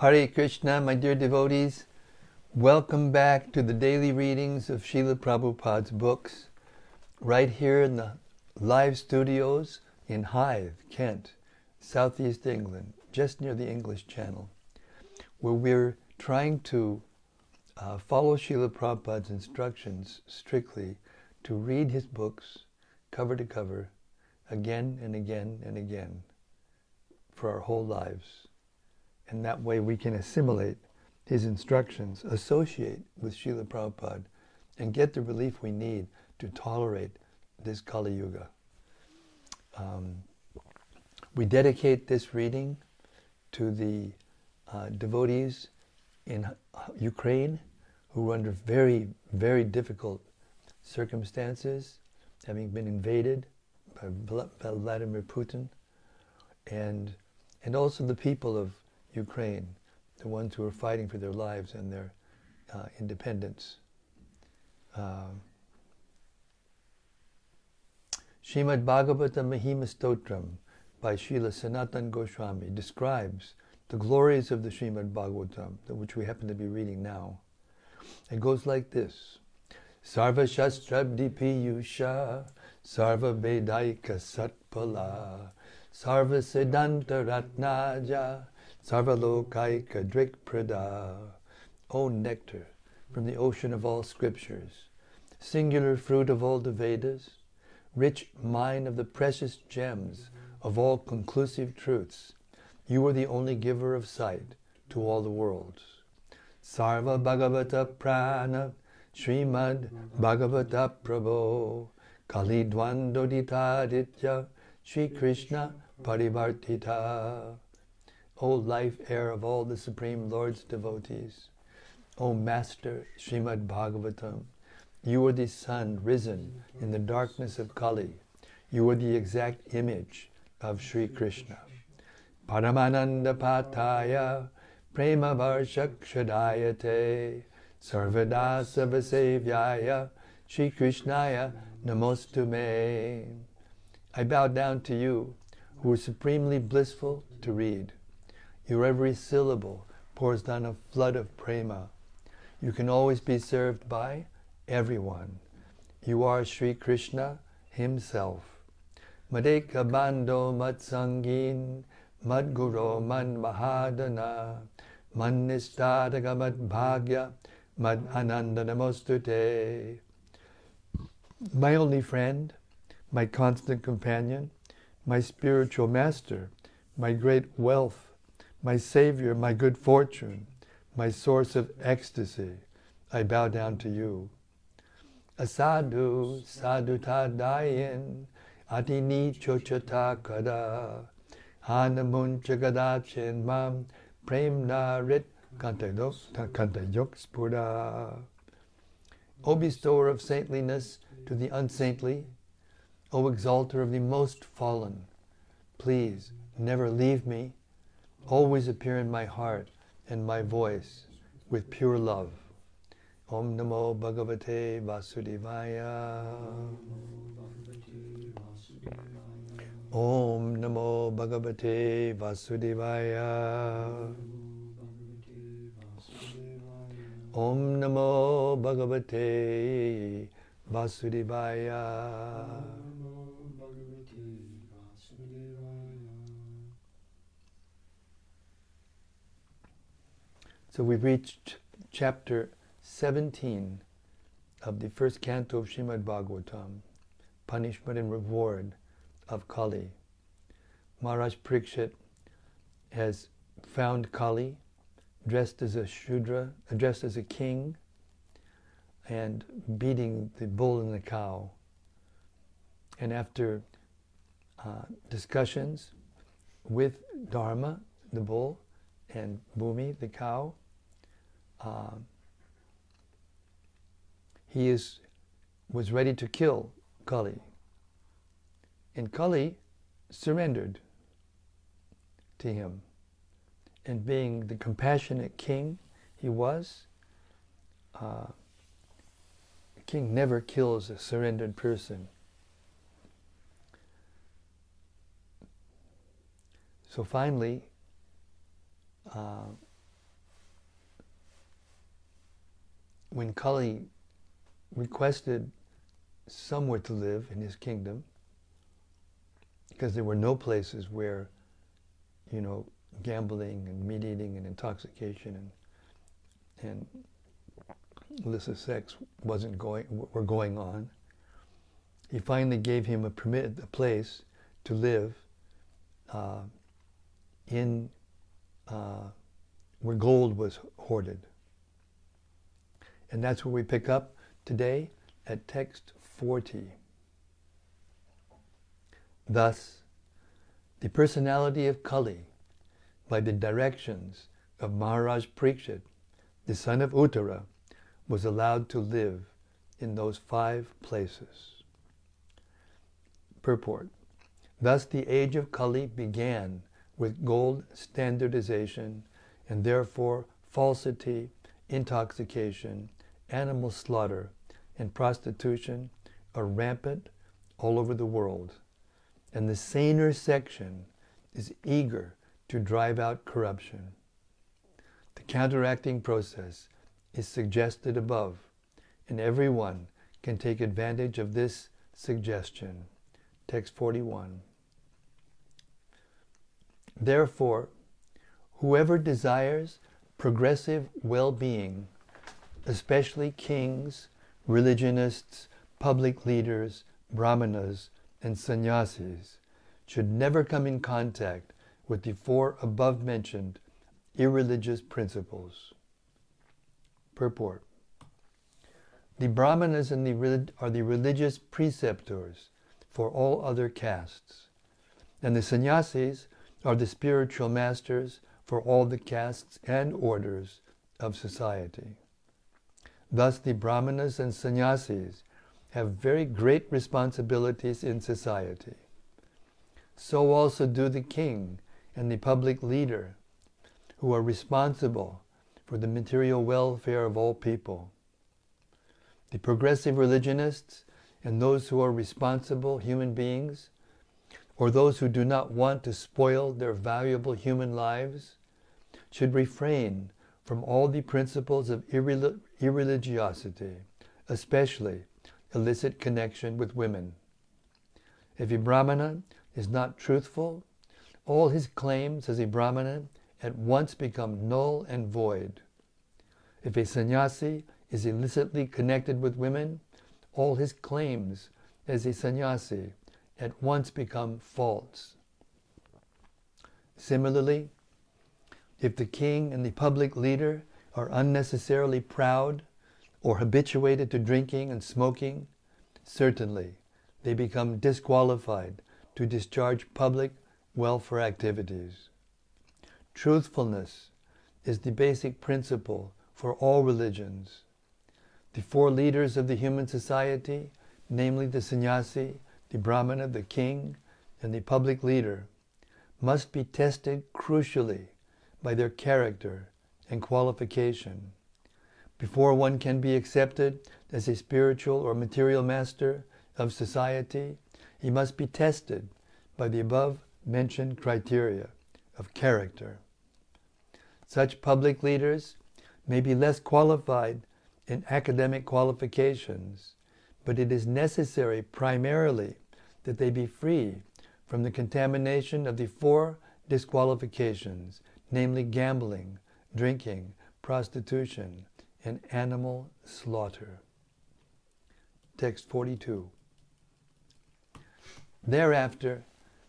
Hare Krishna, my dear devotees. Welcome back to the daily readings of Srila Prabhupada's books, right here in the live studios in Hythe, Kent, southeast England, just near the English Channel, where we're trying to uh, follow Srila Prabhupada's instructions strictly to read his books cover to cover again and again and again for our whole lives. And that way we can assimilate his instructions, associate with Srila Prabhupada, and get the relief we need to tolerate this Kali Yuga. Um, we dedicate this reading to the uh, devotees in Ukraine who are under very, very difficult circumstances, having been invaded by Vladimir Putin, and, and also the people of Ukraine, the ones who are fighting for their lives and their uh, independence. Uh, Shrimad Bhagavatam Mahima Stotram by Srila Sanatan Goswami describes the glories of the Shrimad Bhagavatam, which we happen to be reading now. It goes like this. Sarva Shastrabdi Piyusha Sarva Vedaika Satpala Sarva Siddhanta Ratnaja Sarva Lokaika Drikprada O nectar from the ocean of all scriptures, singular fruit of all the Vedas, rich mine of the precious gems of all conclusive truths, you are the only giver of sight to all the worlds. Sarva Bhagavata Prana Srimad Bhagavata Prabhu Kali Dvandoditaditya Sri Krishna Parivartita O life air of all the Supreme Lord's devotees, O Master Srimad Bhagavatam, you are the sun risen in the darkness of Kali. You are the exact image of Sri Krishna. Paramananda Pataya Prema Varshakshadayate Sarvada Savasevyaya Sri Krishnaya Namostume. I bow down to you, who are supremely blissful to read. Your every syllable pours down a flood of prema. You can always be served by everyone. You are Sri Krishna Himself. Madeka Bando Matsangin Madguru Man Mahadana Man Nistadaga Mad Bhagya Mad Ananda Namostute. My only friend, my constant companion, my spiritual master, my great wealth, my Savior, my good fortune, my source of ecstasy, I bow down to you. Asadu sadutadayin adini chochata kada hanamun chagadachin mam premna rit kantayok spura. O bestower of saintliness to the unsaintly, O exalter of the most fallen, please never leave me always appear in my heart and my voice with pure love. Om Namo Bhagavate Vasudevaya. Om Namo Bhagavate Vasudevaya. Om Namo Bhagavate Vasudevaya. So we've reached chapter 17 of the first canto of Srimad Bhagavatam, Punishment and Reward of Kali. Maharaj Parikshit has found Kali dressed as a Shudra, dressed as a king, and beating the bull and the cow. And after uh, discussions with Dharma, the bull, and Bhumi, the cow, uh, he is was ready to kill Kali. And Kali surrendered to him. And being the compassionate king he was, uh, a king never kills a surrendered person. So finally, uh, when Kali requested somewhere to live in his kingdom, because there were no places where, you know, gambling and meat eating and intoxication and and illicit sex wasn't going were going on. He finally gave him a permit, a place to live uh, in uh, where gold was hoarded. And that's where we pick up today at text 40. Thus, the personality of Kali, by the directions of Maharaj Parikshit, the son of Uttara, was allowed to live in those five places. Purport. Thus the age of Kali began with gold standardization and therefore falsity, intoxication, animal slaughter, and prostitution are rampant all over the world. And the saner section is eager to drive out corruption. The counteracting process is suggested above, and everyone can take advantage of this suggestion. Text 41. Therefore, whoever desires progressive well being, especially kings, religionists, public leaders, brahmanas, and sannyasis, should never come in contact with the four above mentioned irreligious principles. Purport The brahmanas and the, are the religious preceptors for all other castes, and the sannyasis are the spiritual masters for all the castes and orders of society. Thus, the brahmanas and sannyasis have very great responsibilities in society. So also do the king and the public leader, who are responsible for the material welfare of all people. The progressive religionists and those who are responsible human beings, or those who do not want to spoil their valuable human lives, should refrain from all the principles of irreligiosity, especially illicit connection with women. If a Brahmana is not truthful, all his claims as a Brahmana at once become null and void. If a sannyasi is illicitly connected with women, all his claims as a sannyasi at once become false. Similarly, if the king and the public leader are unnecessarily proud or habituated to drinking and smoking, certainly they become disqualified to discharge public welfare activities. Truthfulness is the basic principle for all religions. The four leaders of the human society, namely the sannyasi, the brahmana, the king, and the public leader, must be tested crucially by their character and qualification. Before one can be accepted as a spiritual or material master of society, he must be tested by the above mentioned criteria of character. Such public leaders may be less qualified in academic qualifications, but it is necessary primarily that they be free from the contamination of the four disqualifications, namely gambling, drinking, prostitution, and animal slaughter. Text 42. Thereafter,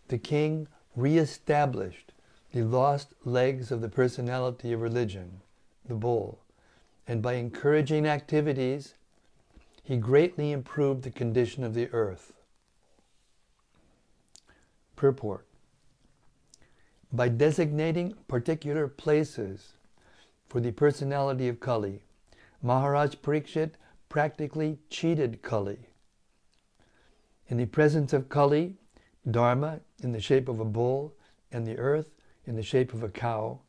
the king re-established the lost legs of the personality of religion, the bull, and by encouraging activities, he greatly improved the condition of the earth. Purport By designating particular places for the personality of Kali, Maharaj Parikshit practically cheated Kali. In the presence of Kali, Dharma in the shape of a bull and the earth in the shape of a cow,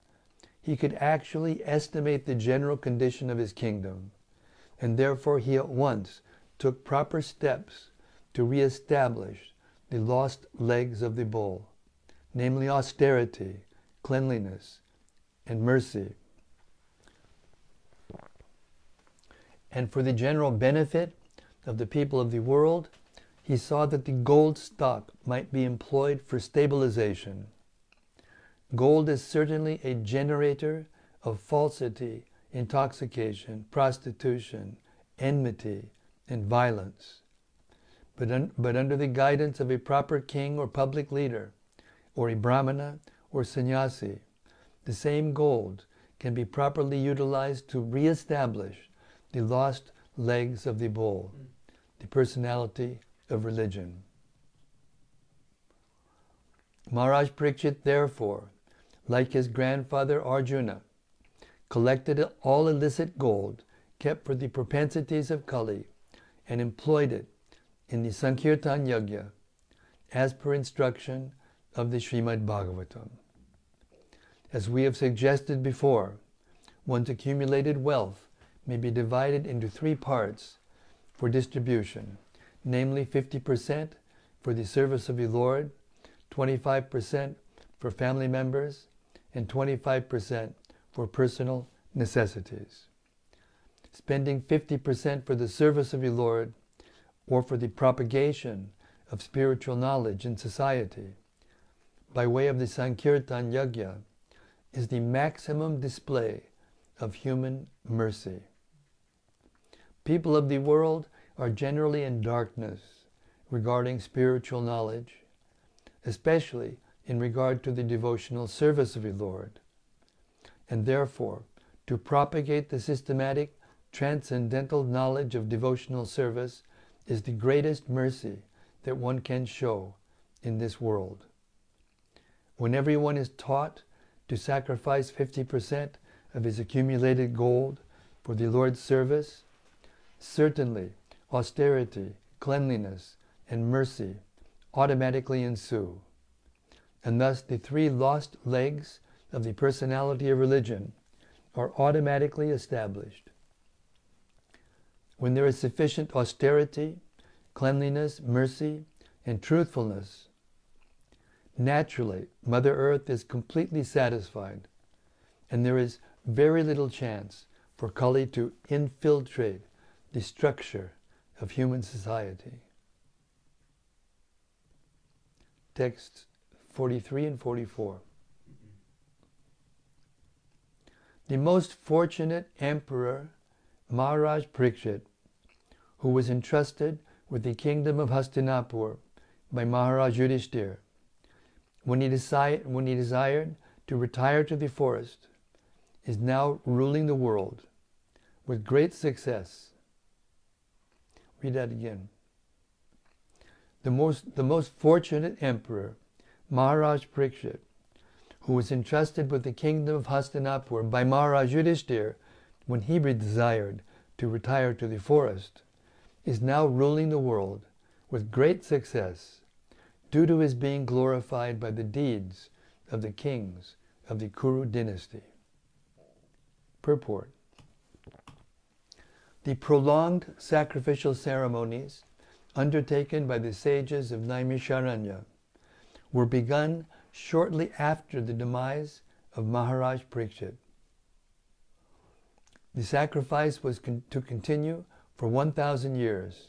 he could actually estimate the general condition of his kingdom, and therefore he at once took proper steps to re-establish the lost legs of the bull, namely austerity, cleanliness, and mercy. And for the general benefit of the people of the world, he saw that the gold stock might be employed for stabilization. Gold is certainly a generator of falsity, intoxication, prostitution, enmity, and violence. But, un- but under the guidance of a proper king or public leader, or a brahmana or sannyasi, the same gold can be properly utilized to re-establish the lost legs of the bull, mm. the personality of religion. Maharaj Parikshit, therefore, like his grandfather Arjuna, collected all illicit gold kept for the propensities of Kali and employed it in the Sankirtan Yajna as per instruction of the Srimad Bhagavatam. As we have suggested before, one's accumulated wealth may be divided into three parts for distribution, namely 50% for the service of the Lord, 25% for family members, and 25% for personal necessities. Spending 50% for the service of the Lord or for the propagation of spiritual knowledge in society by way of the Sankirtan Yajna is the maximum display of human mercy. People of the world are generally in darkness regarding spiritual knowledge, especially in regard to the devotional service of the Lord. And therefore, to propagate the systematic transcendental knowledge of devotional service is the greatest mercy that one can show in this world. When everyone is taught to sacrifice 50% of his accumulated gold for the Lord's service, certainly austerity, cleanliness, and mercy automatically ensue. And thus the three lost legs of the personality of religion are automatically established. When there is sufficient austerity, cleanliness, mercy, and truthfulness, naturally Mother Earth is completely satisfied, and there is very little chance for Kali to infiltrate the structure of human society. Texts 43 and 44. The most fortunate emperor, Maharaj Parikshit, who was entrusted with the kingdom of Hastinapur by Maharaj Yudhishthir, when he, decide, when he desired to retire to the forest, is now ruling the world with great success. Read that again. The most, the most fortunate emperor, Maharaj Parikshit, who was entrusted with the kingdom of Hastinapur by Maharaj Yudhishthir when he desired to retire to the forest, is now ruling the world with great success due to his being glorified by the deeds of the kings of the Kuru dynasty. Purport The prolonged sacrificial ceremonies undertaken by the sages of Naimisharanya were begun shortly after the demise of Maharaj Parikshit. The sacrifice was con- to continue for 1,000 years,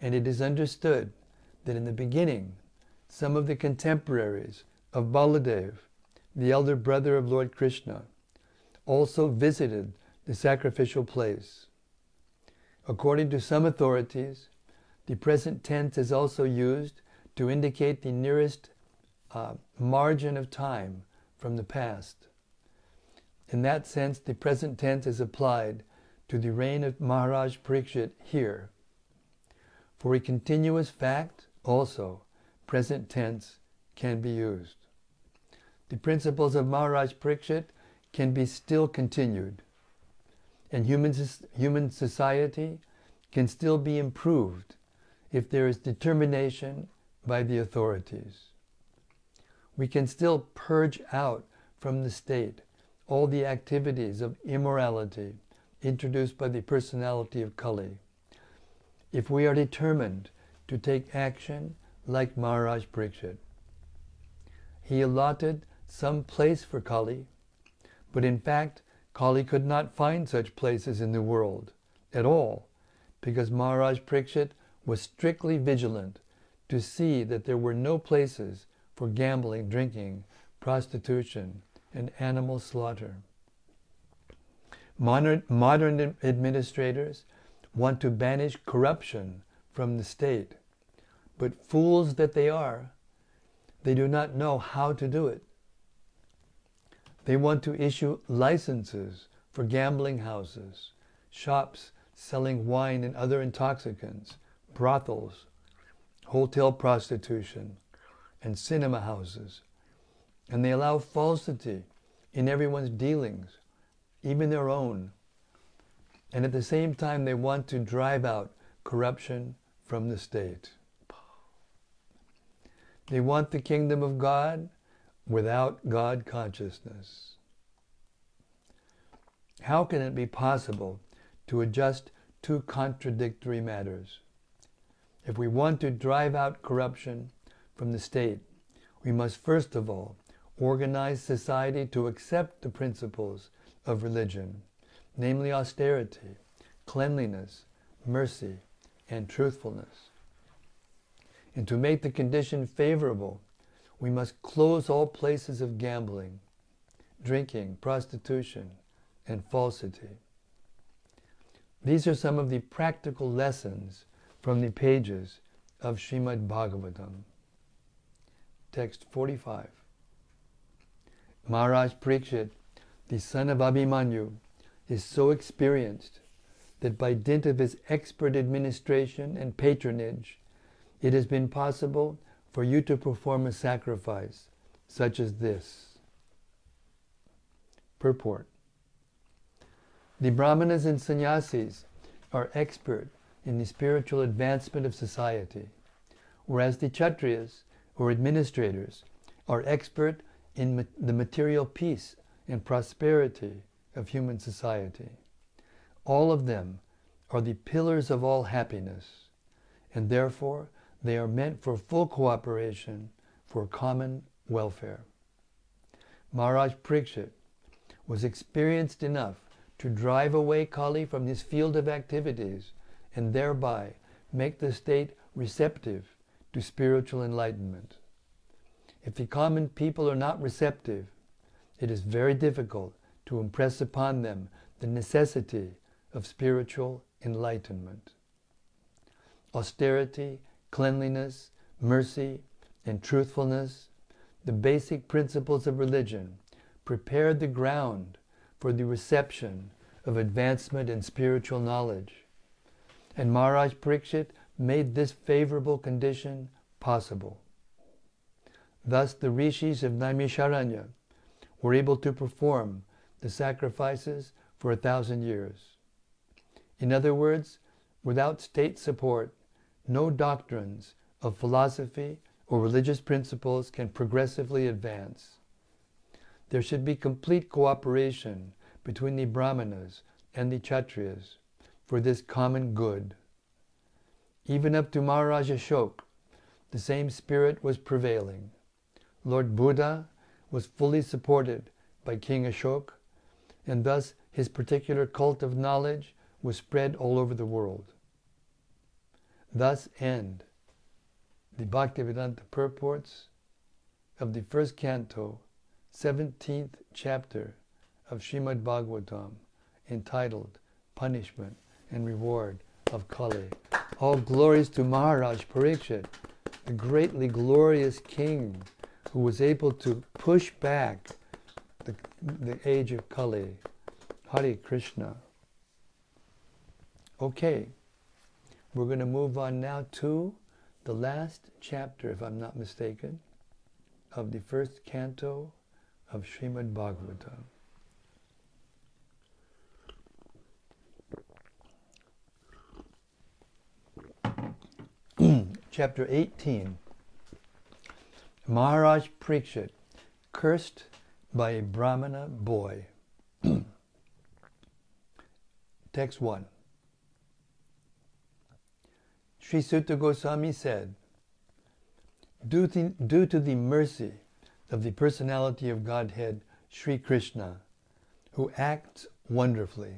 and it is understood that in the beginning, some of the contemporaries of Baladev, the elder brother of Lord Krishna, also visited the sacrificial place. According to some authorities, the present tense is also used to indicate the nearest uh, margin of time from the past. In that sense, the present tense is applied to the reign of Maharaj Parikshit here. For a continuous fact, also, present tense can be used. The principles of Maharaj Parikshit can be still continued, and human, human society can still be improved if there is determination by the authorities. We can still purge out from the state all the activities of immorality introduced by the personality of Kali. If we are determined to take action like Maharaj Parikshit, he allotted some place for Kali, but in fact, Kali could not find such places in the world, at all because Maharaj Parikshit was strictly vigilant to see that there were no places for gambling, drinking, prostitution, and animal slaughter. Modern, modern administrators want to banish corruption from the state, but fools that they are, they do not know how to do it. They want to issue licenses for gambling houses, shops selling wine and other intoxicants, brothels, hotel prostitution, and cinema houses. And they allow falsity in everyone's dealings, even their own. And at the same time, they want to drive out corruption from the state. They want the kingdom of God without God consciousness. How can it be possible to adjust two contradictory matters? If we want to drive out corruption from the state, we must first of all organize society to accept the principles of religion, namely austerity, cleanliness, mercy, and truthfulness. And to make the condition favorable, we must close all places of gambling, drinking, prostitution, and falsity. These are some of the practical lessons from the pages of Srimad Bhagavatam. Text 45. Maharaj Parikshit, the son of Abhimanyu, is so experienced that by dint of his expert administration and patronage, it has been possible for you to perform a sacrifice such as this. Purport The Brahmanas and sannyasis are expert in the spiritual advancement of society, whereas the Kshatriyas, or administrators, are expert in ma- the material peace and prosperity of human society. All of them are the pillars of all happiness, and therefore they are meant for full cooperation for common welfare. Maharaj Parikshit was experienced enough to drive away Kali from his field of activities and thereby make the state receptive to spiritual enlightenment. If the common people are not receptive, it is very difficult to impress upon them the necessity of spiritual enlightenment. Austerity cleanliness, mercy, and truthfulness, the basic principles of religion, prepared the ground for the reception of advancement in spiritual knowledge. And Maharaj Parikshit made this favorable condition possible. Thus, the rishis of Naimisharanya were able to perform the sacrifices for a thousand years. In other words, without state support, no doctrines of philosophy or religious principles can progressively advance. There should be complete cooperation between the Brahmanas and the Kshatriyas for this common good. Even up to Maharaj Ashok, the same spirit was prevailing. Lord Buddha was fully supported by King Ashok, and thus his particular cult of knowledge was spread all over the world. Thus end the Bhaktivedanta purports of the first canto, 17th chapter of Srimad Bhagavatam, entitled Punishment and Reward of Kali. All glories to Maharaj Parikshit, the greatly glorious king who was able to push back the, the age of Kali. Hare Krishna. Okay. We're going to move on now to the last chapter, if I'm not mistaken, of the first canto of Srimad Bhagavatam. Chapter 18 Maharaj Parikshit, cursed by a Brahmana boy. Text 1 Sri Suta Goswami said, due to, due to the mercy of the personality of Godhead, Sri Krishna, who acts wonderfully,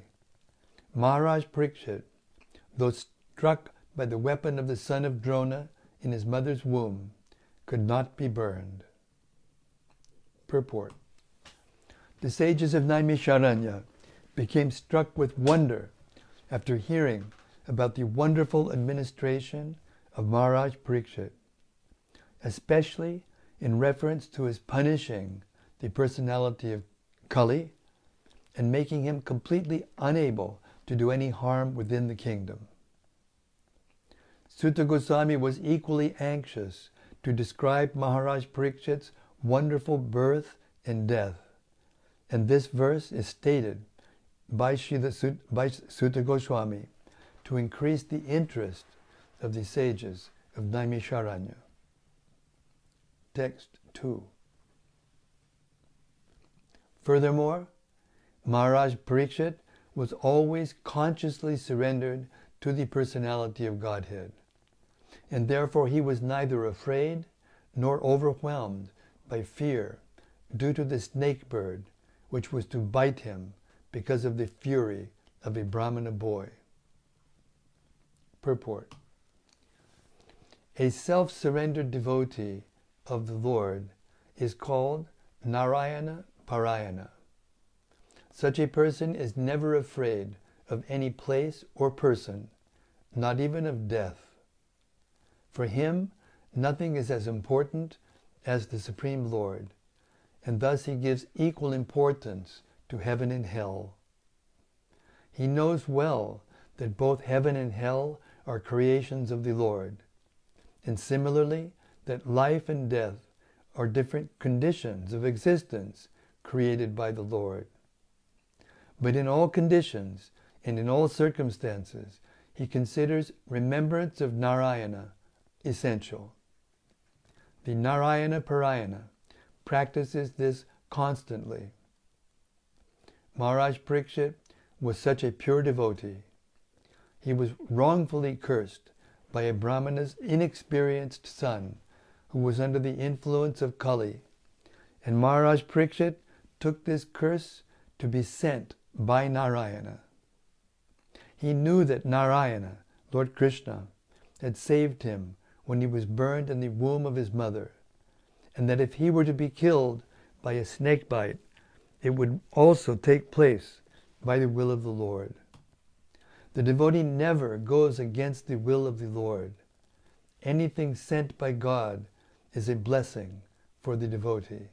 Maharaj Parikshit, though struck by the weapon of the son of Drona in his mother's womb, could not be burned. Purport The sages of Naimisharanya became struck with wonder after hearing about the wonderful administration of Maharaj Parikshit, especially in reference to his punishing the personality of Kali and making him completely unable to do any harm within the kingdom. Suta Goswami was equally anxious to describe Maharaj Parikshit's wonderful birth and death, and this verse is stated by, Srila, by Suta Goswami to increase the interest of the sages of Naimisharanya. Text 2. Furthermore, Maharaj Parikshit was always consciously surrendered to the personality of Godhead, and therefore he was neither afraid nor overwhelmed by fear due to the snake bird which was to bite him because of the fury of a Brahmana boy. Purport A self surrendered devotee of the Lord is called Narayana Parayana. Such a person is never afraid of any place or person, not even of death. For him, nothing is as important as the Supreme Lord, and thus he gives equal importance to heaven and hell. He knows well that both heaven and hell are creations of the Lord, and similarly that life and death are different conditions of existence created by the Lord. But in all conditions and in all circumstances, he considers remembrance of Narayana essential. The Narayana Parayana practices this constantly. Maharaj Parikshit was such a pure devotee. He was wrongfully cursed by a Brahmana's inexperienced son who was under the influence of Kali. And Maharaj Parikshit took this curse to be sent by Narayana. He knew that Narayana, Lord Krishna, had saved him when he was burned in the womb of his mother, and that if he were to be killed by a snake bite, it would also take place by the will of the Lord. The devotee never goes against the will of the Lord. Anything sent by God is a blessing for the devotee.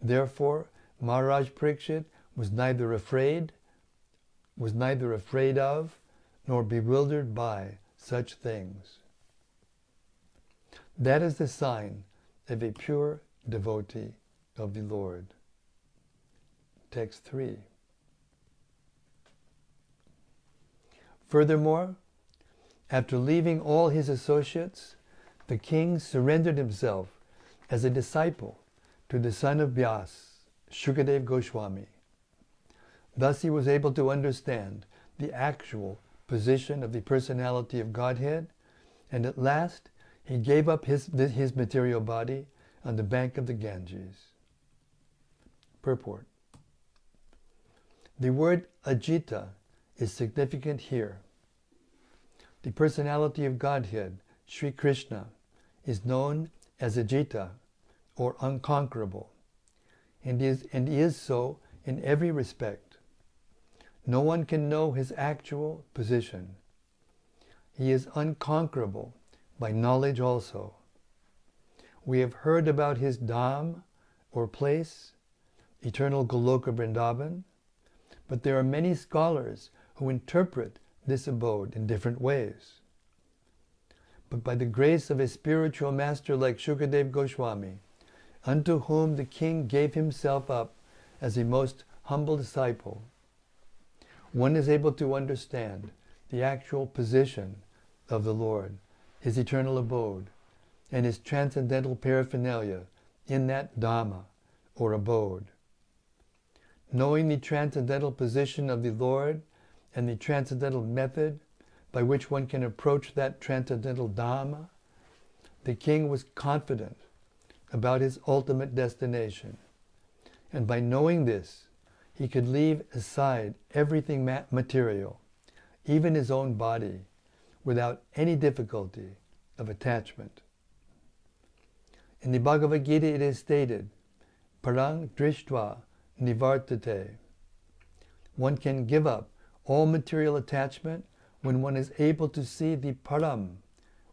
Therefore, Maharaj Parikshit was neither afraid, was neither afraid of, nor bewildered by such things. That is the sign of a pure devotee of the Lord. Text 3. Furthermore, after leaving all his associates, the king surrendered himself as a disciple to the son of Vyas, Shukadev Goswami. Thus he was able to understand the actual position of the personality of Godhead, and at last he gave up his, his material body on the bank of the Ganges. Purport The word Ajita is significant here. The personality of Godhead, Sri Krishna, is known as Ajita or unconquerable, and is, and is so in every respect. No one can know his actual position. He is unconquerable by knowledge also. We have heard about his dham or place, eternal Goloka Vrindavan, but there are many scholars who interpret this abode in different ways. But by the grace of a spiritual master like Shukadev Goswami, unto whom the king gave himself up as a most humble disciple, one is able to understand the actual position of the Lord, his eternal abode, and his transcendental paraphernalia in that Dhama or abode. Knowing the transcendental position of the Lord and the transcendental method by which one can approach that transcendental dhama, the king was confident about his ultimate destination. And by knowing this, he could leave aside everything material, even his own body, without any difficulty of attachment. In the Bhagavad Gita it is stated, Parang Drishtva Nivartate. One can give up all material attachment when one is able to see the Param,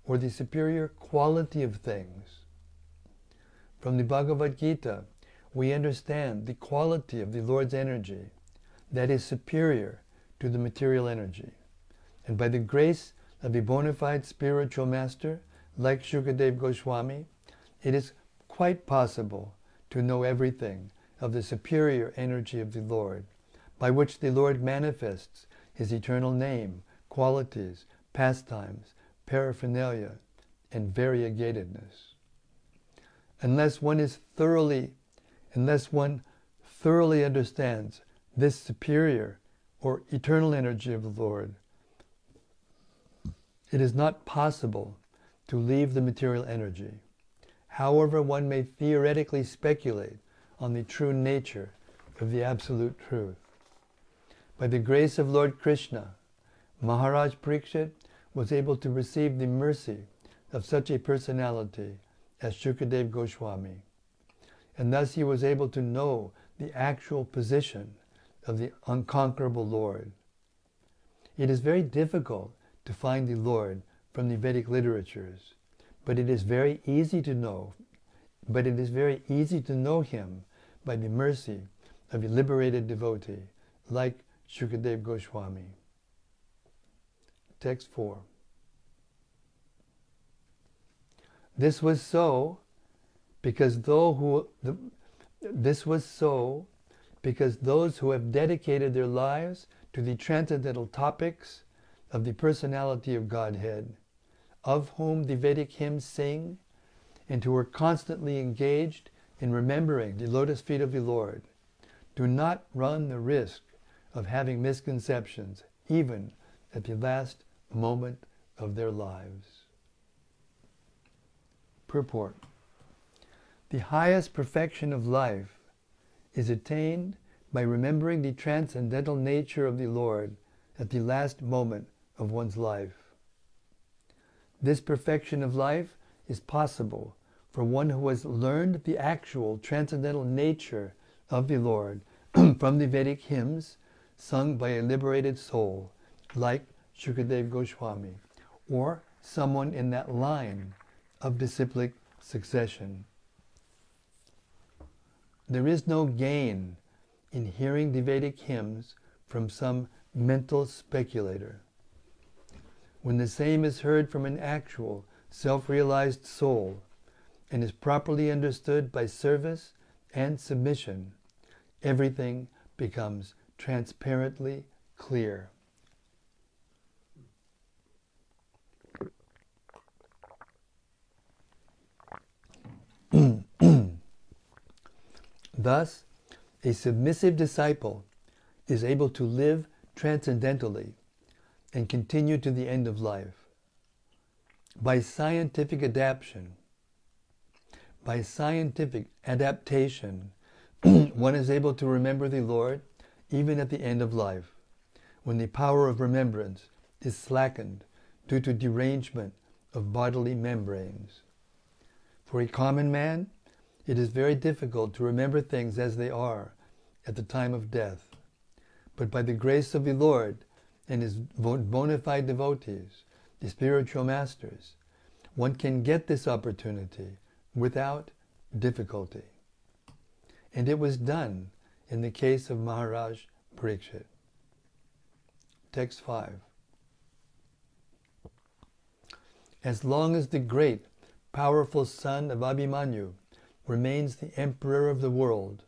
or the superior quality of things. From the Bhagavad Gita, we understand the quality of the Lord's energy that is superior to the material energy. And by the grace of a bona fide spiritual master like Shukadev Goswami, it is quite possible to know everything of the superior energy of the Lord, by which the Lord manifests his eternal name, qualities, pastimes, paraphernalia, and variegatedness. Unless one is thoroughly, unless one thoroughly understands this superior or eternal energy of the Lord, it is not possible to leave the material energy. However, one may theoretically speculate on the true nature of the absolute truth. By the grace of Lord Krishna, Maharaj Parikshit was able to receive the mercy of such a personality as Shukadev Goswami. And thus he was able to know the actual position of the unconquerable Lord. It is very difficult to find the Lord from the Vedic literatures, but it is very easy to know, but it is very easy to know him by the mercy of a liberated devotee like Shukadev Goswami. Text 4. This was so because though who the, this was so because those who have dedicated their lives to the transcendental topics of the personality of Godhead, of whom the Vedic hymns sing, and who are constantly engaged in remembering the lotus feet of the Lord, do not run the risk of having misconceptions, even at the last moment of their lives. Purport The highest perfection of life is attained by remembering the transcendental nature of the Lord at the last moment of one's life. This perfection of life is possible for one who has learned the actual transcendental nature of the Lord from the Vedic hymns sung by a liberated soul like Shukadev Goswami or someone in that line of disciplic succession. There is no gain in hearing the Vedic hymns from some mental speculator. When the same is heard from an actual, self realized soul and is properly understood by service and submission, everything becomes transparently clear. Thus, a submissive disciple is able to live transcendentally and continue to the end of life. By scientific adaptation, by scientific adaptation, one is able to remember the Lord even at the end of life, when the power of remembrance is slackened due to derangement of bodily membranes. For a common man, it is very difficult to remember things as they are at the time of death. But by the grace of the Lord and his bona fide devotees, the spiritual masters, one can get this opportunity without difficulty. And it was done in the case of Maharaj Parikshit. Text 5. As long as the great, powerful son of Abhimanyu remains the emperor of the world,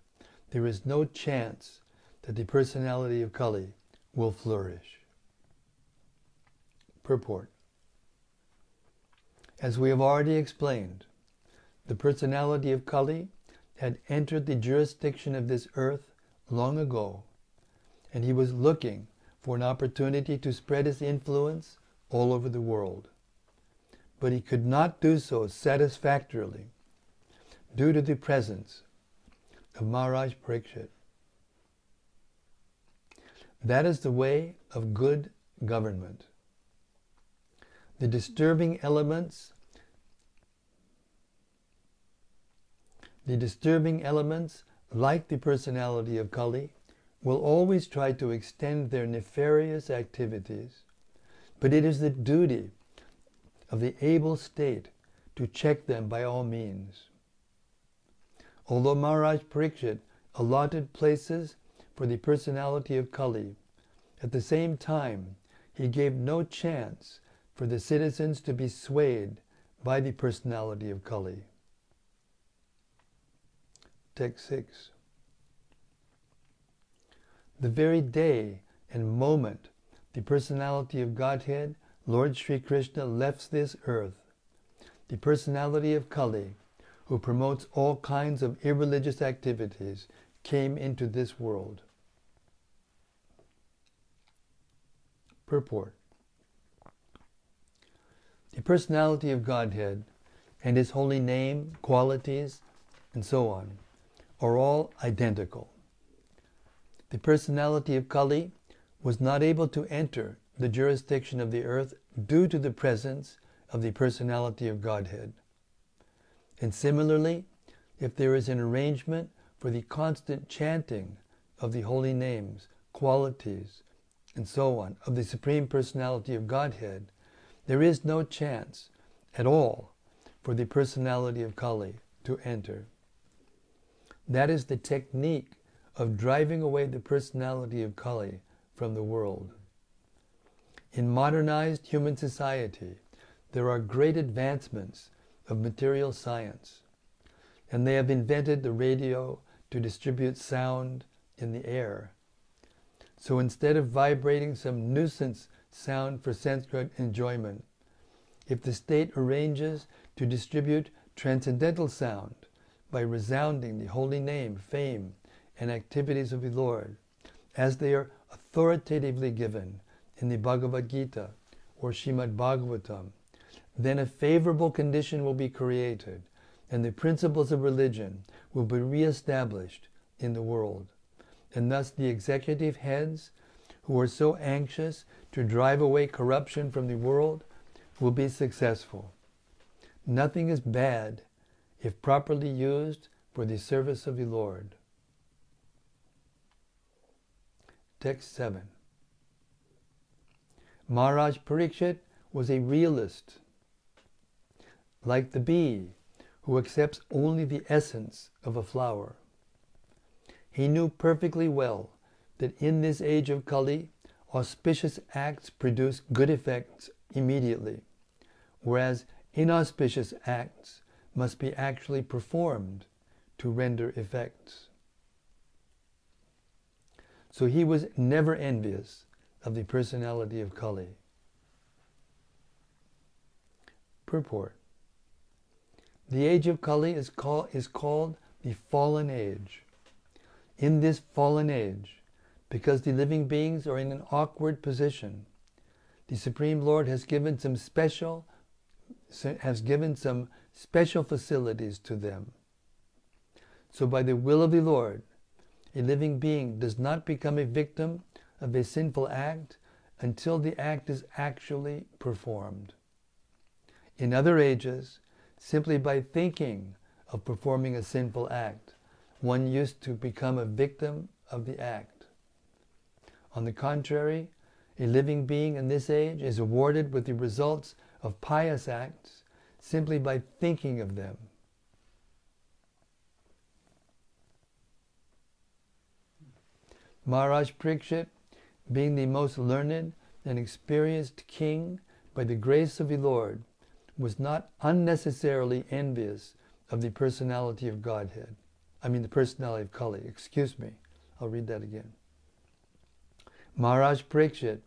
there is no chance that the personality of Kali will flourish. Purport As we have already explained, the personality of Kali had entered the jurisdiction of this earth long ago, and he was looking for an opportunity to spread his influence all over the world. But he could not do so satisfactorily due to the presence of Maharaj Parikshit. That is the way of good government. The disturbing elements the disturbing elements, like the personality of Kali, will always try to extend their nefarious activities, but it is the duty of the able state to check them by all means. Although Maharaj Parikshit allotted places for the personality of Kali, at the same time he gave no chance for the citizens to be swayed by the personality of Kali. Text 6 the very day and moment the personality of Godhead, Lord Sri Krishna, left this earth, the personality of Kali, who promotes all kinds of irreligious activities, came into this world. Purport. The personality of Godhead and his holy name, qualities, and so on are all identical the personality of Kali was not able to enter the jurisdiction of the earth due to the presence of the personality of Godhead. And similarly, if there is an arrangement for the constant chanting of the holy names, qualities, and so on of the Supreme Personality of Godhead, there is no chance at all for the personality of Kali to enter. That is the technique of driving away the personality of Kali from the world. In modernized human society, there are great advancements of material science, and they have invented the radio to distribute sound in the air. So instead of vibrating some nuisance sound for sensual enjoyment, if the state arranges to distribute transcendental sound by resounding the holy name, fame, and activities of the Lord as they are authoritatively given in the Bhagavad Gita or Shrimad Bhagavatam, then a favorable condition will be created and the principles of religion will be reestablished in the world. And thus the executive heads who are so anxious to drive away corruption from the world will be successful. Nothing is bad if properly used for the service of the Lord. Text 7. Maharaj Parikshit was a realist, like the bee who accepts only the essence of a flower. He knew perfectly well that in this age of Kali, auspicious acts produce good effects immediately, whereas inauspicious acts must be actually performed to render effects. So he was never envious of the personality of Kali. Purport The age of Kali is, call, is called the fallen age. In this fallen age, because the living beings are in an awkward position, the Supreme Lord has given some special has given some special facilities to them. So by the will of the Lord, a living being does not become a victim of a sinful act until the act is actually performed. In other ages, simply by thinking of performing a sinful act, one used to become a victim of the act. On the contrary, a living being in this age is awarded with the results of pious acts simply by thinking of them. Maharaj Parikshit, being the most learned and experienced king by the grace of the Lord, was not unnecessarily envious of the personality of Godhead. I mean, the personality of Kali. Excuse me. I'll read that again. Maharaj Parikshit,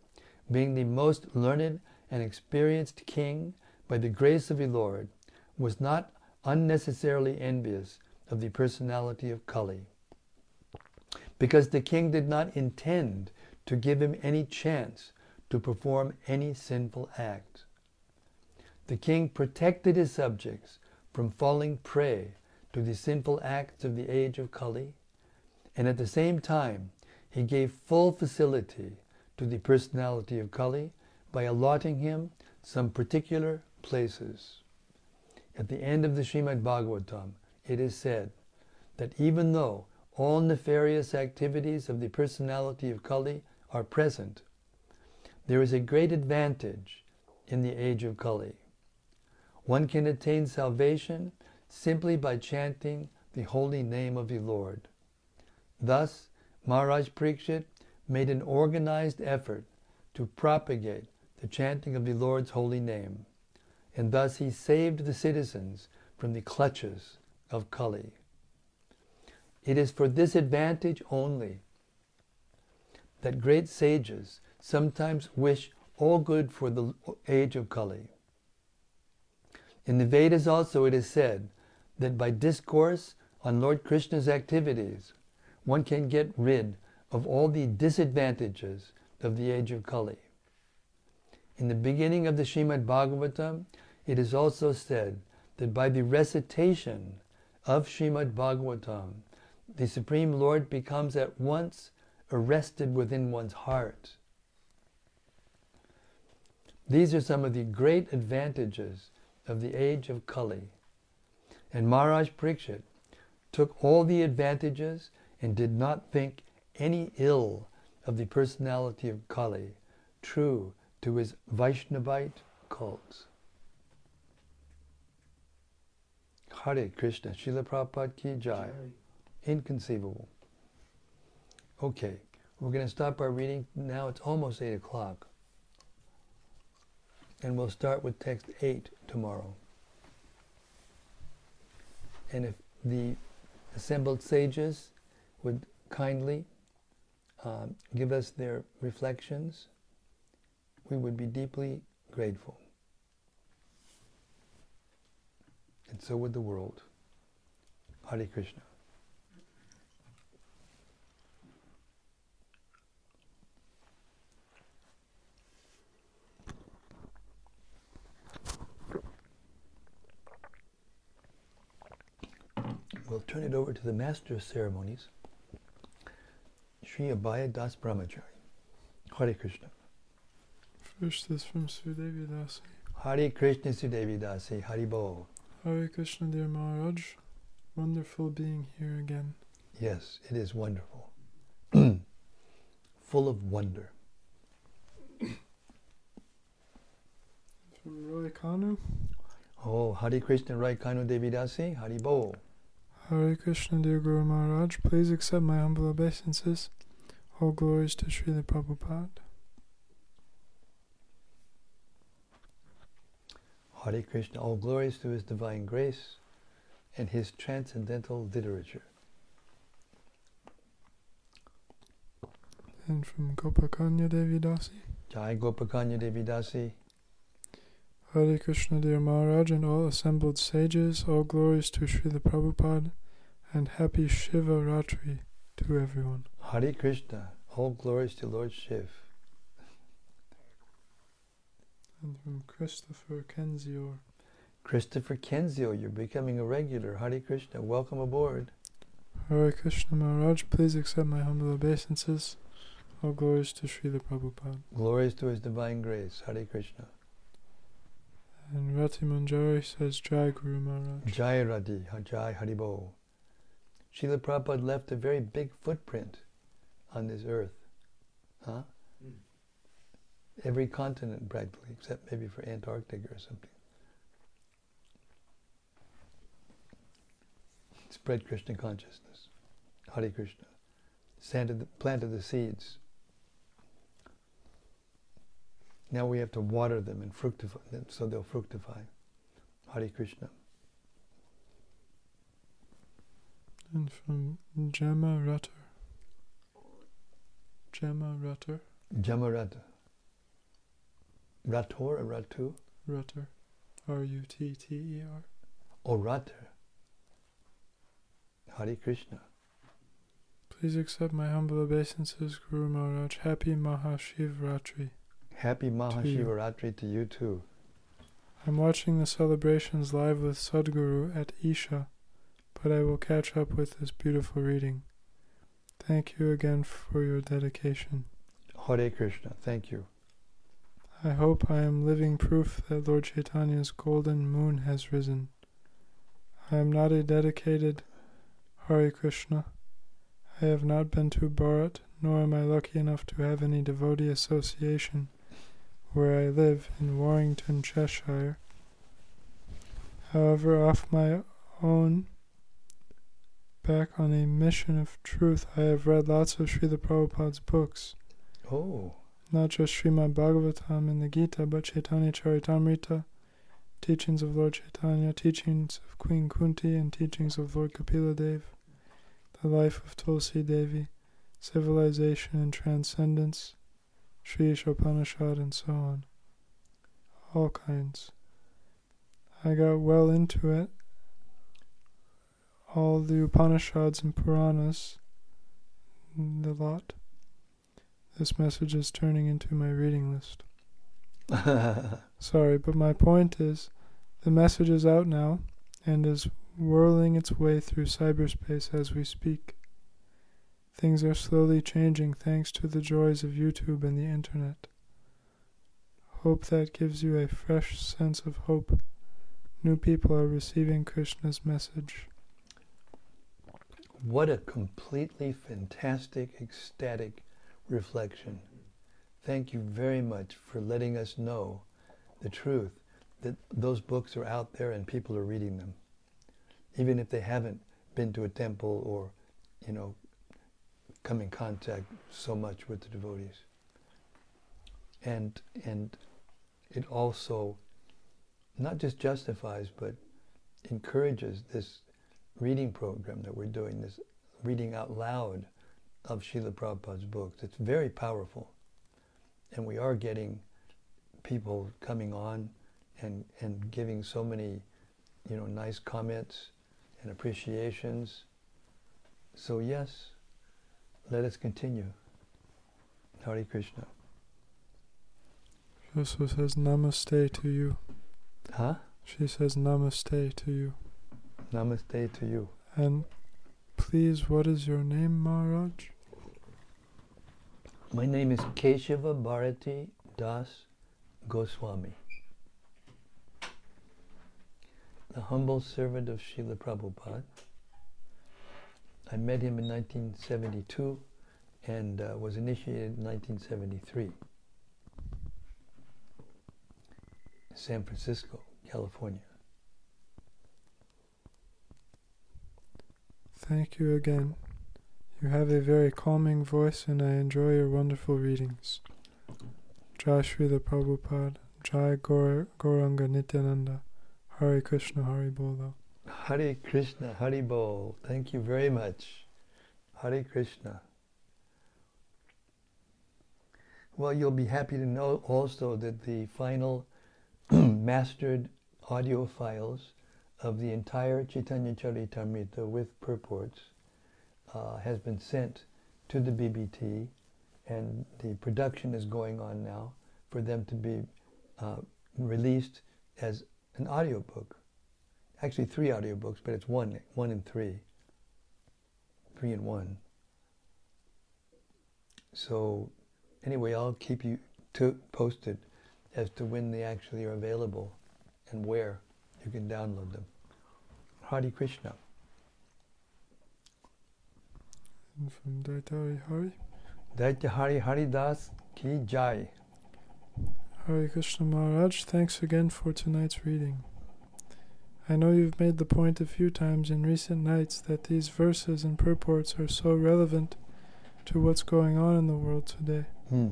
being the most learned and experienced king by the grace of the Lord, was not unnecessarily envious of the personality of Kali because the king did not intend to give him any chance to perform any sinful act. The king protected his subjects from falling prey to the sinful acts of the age of Kali, and at the same time, he gave full facility to the personality of Kali by allotting him some particular places. At the end of the Srimad Bhagavatam, it is said that even though all nefarious activities of the personality of Kali are present, there is a great advantage in the age of Kali. One can attain salvation simply by chanting the holy name of the Lord. Thus, Maharaj Parikshit made an organized effort to propagate the chanting of the Lord's holy name, and thus he saved the citizens from the clutches of Kali. It is for this advantage only that great sages sometimes wish all good for the age of Kali. In the Vedas also it is said that by discourse on Lord Krishna's activities, one can get rid of all the disadvantages of the age of Kali. In the beginning of the Srimad Bhagavatam, it is also said that by the recitation of Srimad Bhagavatam, the Supreme Lord becomes at once arrested within one's heart. These are some of the great advantages of the age of Kali. And Maharaj Parikshit took all the advantages and did not think any ill of the personality of Kali, true to his Vaishnavite cults. Hare Krishna, Srila Prabhupada ki jai. Inconceivable. Okay, we're going to stop our reading now. It's almost 8 o'clock. And we'll start with text 8 tomorrow. And if the assembled sages would kindly um, give us their reflections, we would be deeply grateful. And so would the world. Hare Krishna. We'll turn it over to the Master of Ceremonies, Sri Abhaya Das Brahmachari. Hare Krishna. Is from Sudevi Dasi. Hare Krishna Sudevi Dasi. Hari Bol. Hare Krishna, dear Maharaj. Wonderful being here again. Yes, it is wonderful. Full of wonder. From Roy Kanu. Oh, Hare Krishna Raikano Devi Dasi. Hari Bol. Hare Krishna, dear Guru Maharaj. Please accept my humble obeisances. All glories to Srila Prabhupada. Hare Krishna, all glories to His divine grace and His transcendental literature. And from Gopakanya Devi Dasi. Jai Gopakanya Devi Dasi. Hare Krishna, dear Maharaj, and all assembled sages, all glories to Srila Prabhupada, and happy Shiva Ratri to everyone. Hare Krishna, all glories to Lord Shiv. And from Christopher Kenzior. Christopher Kenzio, you're becoming a regular. Hare Krishna, welcome aboard. Hare Krishna Maharaj, please accept my humble obeisances. All glories to Srila Prabhupada. Glories to His divine grace. Hare Krishna. And Rati Manjari says, Jai Guru Maharaj. Jai Radhi, Jai Haribo. Srila Prabhupada left a very big footprint on this earth. Huh? Every continent practically, except maybe for Antarctica or something. Spread Krishna consciousness. Hare Krishna. Planted the, planted the seeds. Now we have to water them and fructify them so they'll fructify. Hare Krishna. And from Gemma Rutter. Gemma Rutter. Jamarata. Rator or Ratu? Rutter. R U T T E R. Oh, or Ratter. Hare Krishna. Please accept my humble obeisances, Guru Maharaj. Happy Mahashivratri. Happy you. Mahashivaratri to you too. I'm watching the celebrations live with Sadhguru at Isha, but I will catch up with this beautiful reading. Thank you again for your dedication. Hare Krishna. Thank you. I hope I am living proof that Lord Chaitanya's golden moon has risen. I am not a dedicated Hare Krishna. I have not been to Bharat, nor am I lucky enough to have any devotee association where I live in Warrington, Cheshire. However, off my own back on a mission of truth, I have read lots of Srila Prabhupada's books. Oh. Not just Srimad Bhagavatam and the Gita, but Chaitanya Charitamrita, teachings of Lord Chaitanya, teachings of Queen Kunti, and teachings of Lord Kapila Dev, the life of Tulsi Devi, civilization and transcendence, Sri Upanishad, and so on. All kinds. I got well into it. All the Upanishads and Puranas, the lot. This message is turning into my reading list. Sorry, but my point is the message is out now and is whirling its way through cyberspace as we speak. Things are slowly changing thanks to the joys of YouTube and the internet. Hope that gives you a fresh sense of hope. New people are receiving Krishna's message. What a completely fantastic, ecstatic reflection. Thank you very much for letting us know the truth that those books are out there and people are reading them. Even if they haven't been to a temple or, you know, come in contact so much with the devotees. And and it also not just justifies but encourages this reading program that we're doing, this reading out loud of Srila Prabhupada's books. It's very powerful. And we are getting people coming on and, and giving so many, you know, nice comments and appreciations. So yes, let us continue. Hare Krishna. She also says namaste to you. Huh? She says namaste to you. Namaste to you. And please, what is your name, Maharaj? My name is Keshava Bharati Das Goswami, the humble servant of Srila Prabhupada. I met him in 1972 and uh, was initiated in 1973. San Francisco, California. Thank you again. You have a very calming voice and I enjoy your wonderful readings. Jai Srila Prabhupada, Jai Gaur- Gauranga Nityananda, Hare Krishna Hari Bolo. Hare Krishna, Hari Bol. Thank you very much. Hare Krishna. Well, you'll be happy to know also that the final mastered audio files of the entire Chaitanya Charitamrita with purports uh, has been sent to the BBT, and the production is going on now for them to be uh, released as an audiobook. Actually, three audiobooks, but it's one, one and three, three and one. So, anyway, I'll keep you posted as to when they actually are available and where you can download them. Hare Krishna. And from Daitari Hari. Daitya Hari Hari Das Ki Jai. Hare Krishna Maharaj, thanks again for tonight's reading. I know you've made the point a few times in recent nights that these verses and purports are so relevant to what's going on in the world today, Hmm.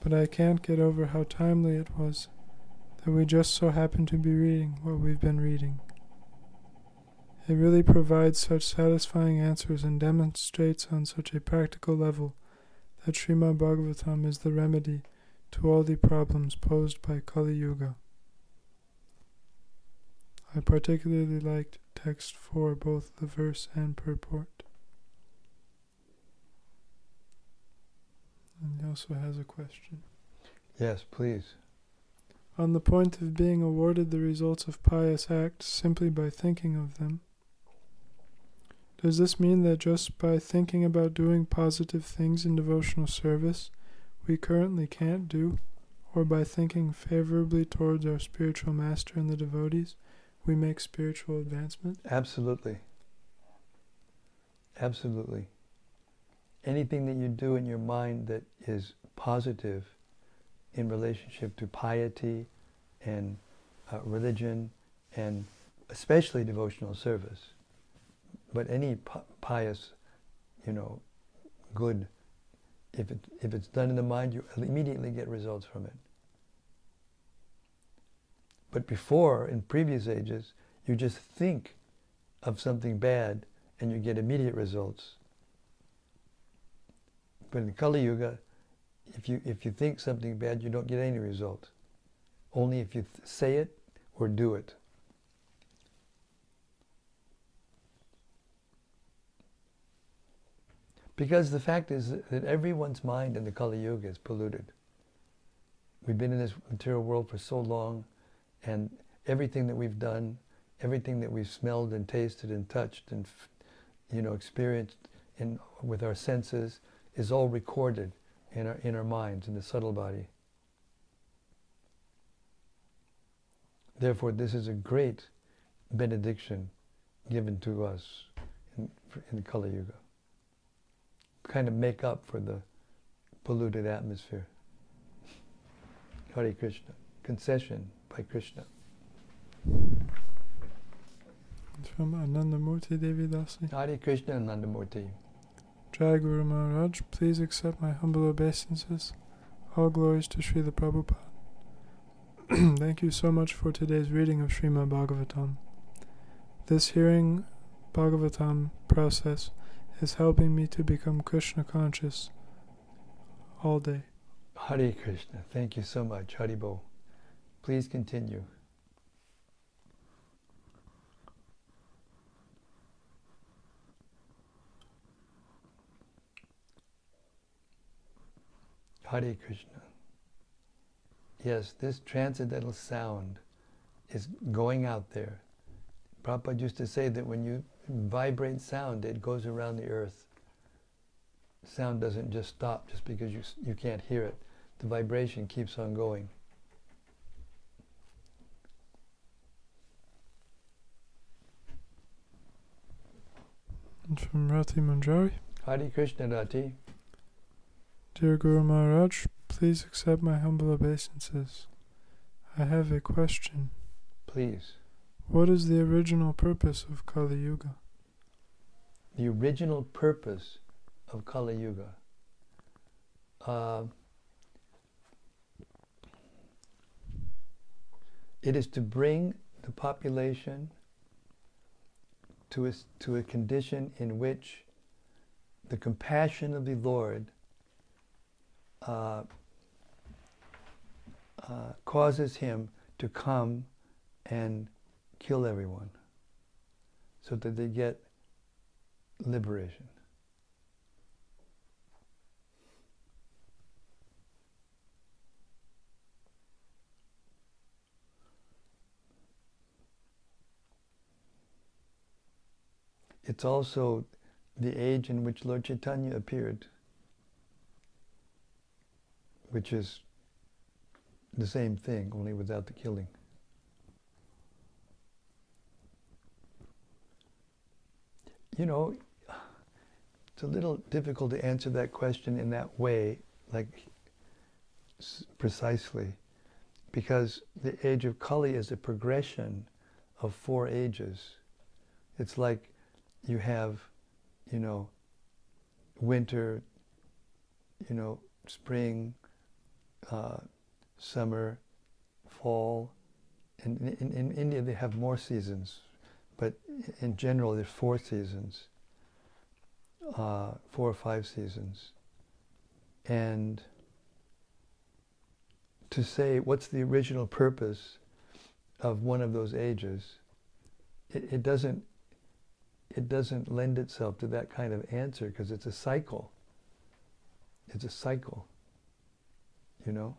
but I can't get over how timely it was that we just so happen to be reading what we've been reading. It really provides such satisfying answers and demonstrates on such a practical level that Srimad Bhagavatam is the remedy to all the problems posed by Kali Yuga. I particularly liked text 4, both the verse and purport. And he also has a question. Yes, please. On the point of being awarded the results of pious acts simply by thinking of them, Does this mean that just by thinking about doing positive things in devotional service, we currently can't do, or by thinking favorably towards our spiritual master and the devotees, we make spiritual advancement? Absolutely. Absolutely. Anything that you do in your mind that is positive in relationship to piety and uh, religion and especially devotional service, but any pious, you know, good, if, it, if it's done in the mind, you immediately get results from it. But before, in previous ages, you just think of something bad and you get immediate results. But in Kali Yuga, if you, if you think something bad, you don't get any result. Only if you th- say it or do it. Because the fact is that everyone's mind in the Kali Yuga is polluted. We've been in this material world for so long, and everything that we've done, everything that we've smelled and tasted and touched and you know experienced in with our senses is all recorded in our in our minds in the subtle body. Therefore, this is a great benediction given to us in, in Kali Yuga. Kind of make up for the polluted atmosphere. Hare Krishna. Concession by Krishna. From Anandamurti Devi Dasi. Hare Krishna Anandamurti. Jai Guru Maharaj, please accept my humble obeisances. All glories to Srila Prabhupada. Thank you so much for today's reading of Srimad Bhagavatam. This hearing Bhagavatam process is helping me to become Krishna conscious all day. Hare Krishna. Thank you so much. Haribo. Please continue. Hare Krishna. Yes, this transcendental sound is going out there. Prabhupada used to say that when you vibrate sound, it goes around the earth. Sound doesn't just stop just because you, you can't hear it. The vibration keeps on going. And from Rati Manjari. Hare Krishna Rati. Dear Guru Maharaj, please accept my humble obeisances. I have a question. Please. What is the original purpose of Kali Yuga? The original purpose of Kali Yuga. Uh, it is to bring the population to a, to a condition in which the compassion of the Lord uh, uh, causes him to come and kill everyone so that they get liberation. It's also the age in which Lord Chaitanya appeared, which is the same thing, only without the killing. You know, it's a little difficult to answer that question in that way, like precisely, because the age of Kali is a progression of four ages. It's like you have, you know, winter, you know, spring, uh, summer, fall. And in, in, India, they have more seasons, but in general, there's four seasons, uh, four or five seasons. And to say what's the original purpose of one of those ages, it, it doesn't it doesn't lend itself to that kind of answer because it's a cycle. It's a cycle, you know.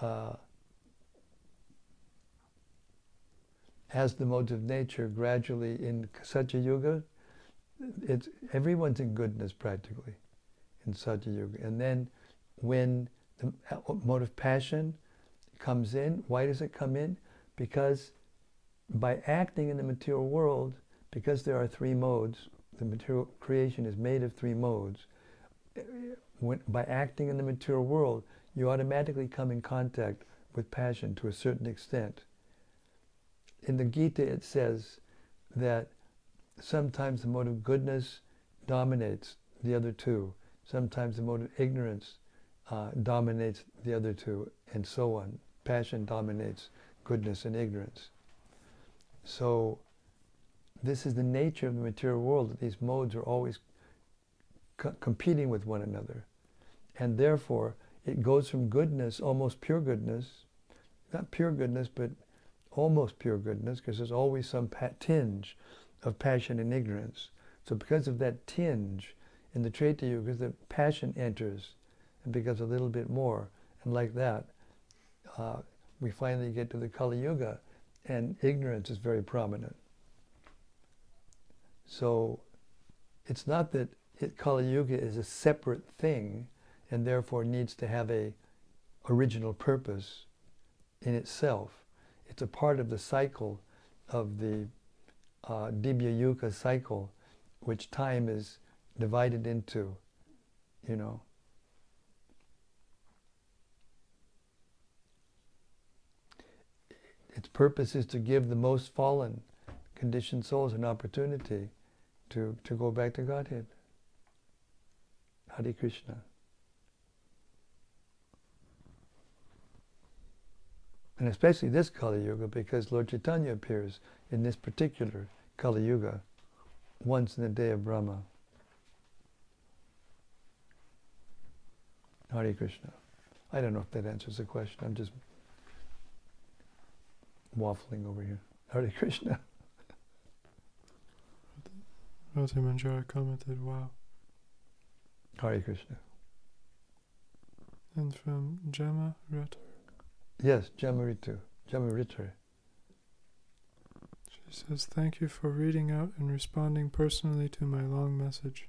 Uh, as the modes of nature gradually in Satya Yuga, it's everyone's in goodness practically in Satya Yuga. And then when the mode of passion comes in, why does it come in? Because by acting in the material world, because there are three modes, the material creation is made of three modes. When, by acting in the material world, you automatically come in contact with passion to a certain extent. In the Gita, it says that sometimes the mode of goodness dominates the other two, sometimes the mode of ignorance uh, dominates the other two, and so on. Passion dominates goodness and ignorance. So, this is the nature of the material world that these modes are always co- competing with one another. And therefore, it goes from goodness, almost pure goodness, not pure goodness, but almost pure goodness, because there's always some pa- tinge of passion and ignorance. So, because of that tinge in the Treta Yuga, the passion enters and becomes a little bit more. And like that, uh, we finally get to the Kali Yuga, and ignorance is very prominent. So, it's not that it, Kali Yuga is a separate thing and therefore needs to have a original purpose in itself. It's a part of the cycle of the uh, Divya Yuga cycle, which time is divided into, you know. Its purpose is to give the most fallen, conditioned souls an opportunity to, to go back to Godhead. Hare Krishna. And especially this Kali Yuga because Lord Chaitanya appears in this particular Kali Yuga once in the day of Brahma. Hare Krishna. I don't know if that answers the question. I'm just waffling over here. Hare Krishna. Rati Manjari commented, wow. Hare Krishna. And from Gemma Rutter. Yes, Jamaritu. Jamaritu. She says, Thank you for reading out and responding personally to my long message.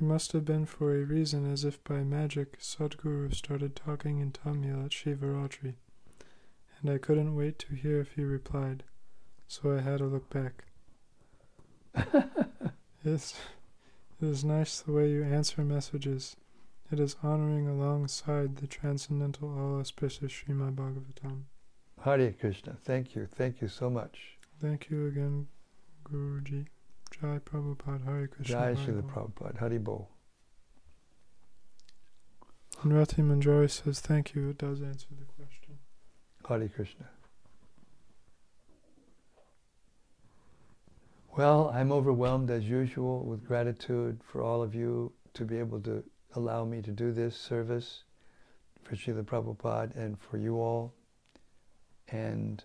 It must have been for a reason, as if by magic, Sadhguru started talking in Tamil at Shivaratri, and I couldn't wait to hear if he replied, so I had to look back. yes, it is nice the way you answer messages. It is honoring alongside the transcendental all auspicious Srimad Bhagavatam. Hare Krishna. Thank you. Thank you so much. Thank you again, Guruji. Jai Prabhupada, Hare Krishna. Jai Hare Srila. Prabhupada. Hari Bol. And Rati Manjari says, Thank you. It does answer the question. Hare Krishna. Well, I'm overwhelmed as usual with gratitude for all of you to be able to allow me to do this service for Srila Prabhupada and for you all. And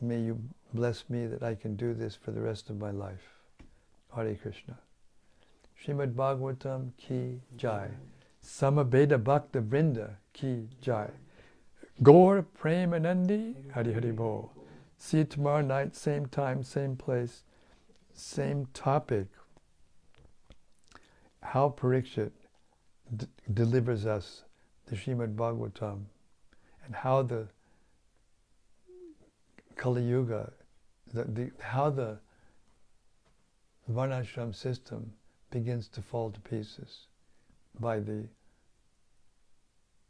may you bless me that I can do this for the rest of my life. Hare Krishna. Srimad Bhagavatam ki jai. Samaveta Bhakta Vrinda ki jai. Gaur Premanande Hari Hari Bol. See you tomorrow night, same time, same place, same topic. How Parikshit d- delivers us the Srimad Bhagavatam and how the Kali Yuga, the, the, how the Varnashram system begins to fall to pieces by the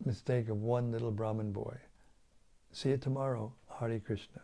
mistake of one little Brahmin boy. See you tomorrow. Hari Krishna.